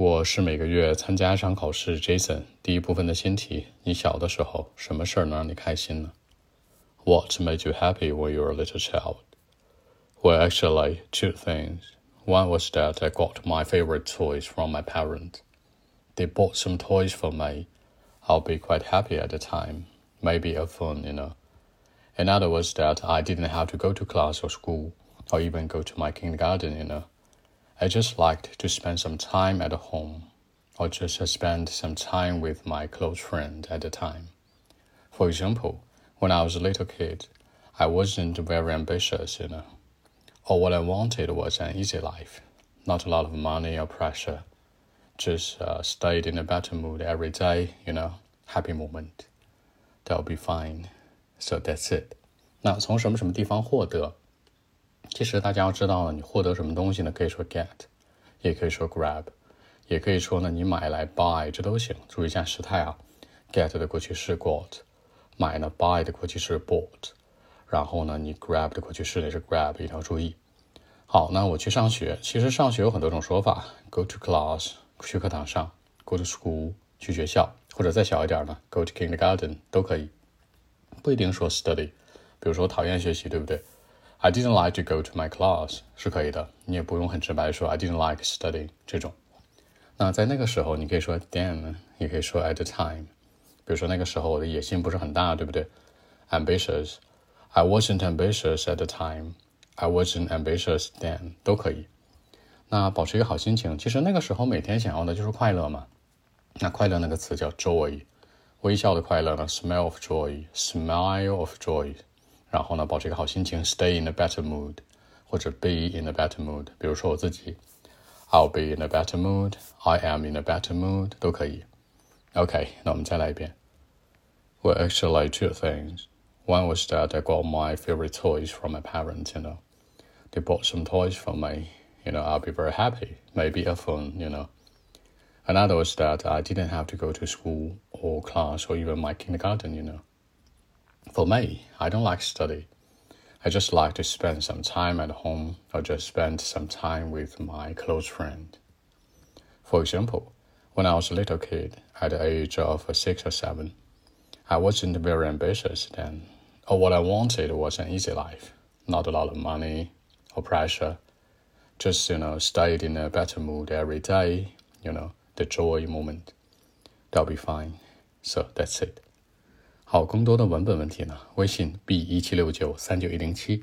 我是每个月参加一场考试。Jason，第一部分的新题：你小的时候，什么事儿能让你开心呢？What made you happy when you were a little child? Well, actually, two things. One was that I got my favorite toys from my parents. They bought some toys for me. I'll be quite happy at the time. Maybe a phone, you know. Another was that I didn't have to go to class or school, or even go to my kindergarten, you know. I just liked to spend some time at home, or just spend some time with my close friend at the time. For example, when I was a little kid, I wasn't very ambitious, you know. All what I wanted was an easy life, not a lot of money or pressure. Just uh, stayed in a better mood every day, you know, happy moment. That'll be fine. So that's it. 那从什么什么地方获得？ 其实大家要知道呢，你获得什么东西呢？可以说 get，也可以说 grab，也可以说呢你买来 buy，这都行。注意一下时态啊，get 的过去式 got，买呢 buy 的过去式 bought，然后呢你 grab 的过去式也是 grab，一定要注意。好，那我去上学，其实上学有很多种说法，go to class 去课堂上，go to school 去学校，或者再小一点呢，go to kindergarten 都可以，不一定说 study。比如说讨厌学习，对不对？I didn't like to go to my class 是可以的，你也不用很直白说 I didn't like studying 这种。那在那个时候，你可以说 then，也可以说 at the time。比如说那个时候我的野心不是很大，对不对？Ambitious，I wasn't ambitious at the time。I wasn't ambitious then 都可以。那保持一个好心情，其实那个时候每天想要的就是快乐嘛。那快乐那个词叫 joy，微笑的快乐呢，smile of joy，smile of joy。然后呢，保持一个好心情，stay in a better mood，或者 be in a better mood。比如说我自己，I'll be in a better mood，I am in a better mood 都可以。OK，那我们再来一遍。Well, actually, two things. One was that I got my favorite toys from my parents. You know, they bought some toys for me. You know, I'll be very happy. Maybe a phone. You know. Another was that I didn't have to go to school or class or even my kindergarten. You know. For me, I don't like study. I just like to spend some time at home or just spend some time with my close friend. For example, when I was a little kid, at the age of six or seven, I wasn't very ambitious then. Or what I wanted was an easy life, not a lot of money or pressure. Just, you know, stayed in a better mood every day, you know, the joy moment. That'll be fine. So that's it. 好，更多的文本问题呢？微信 b 一七六九三九一零七。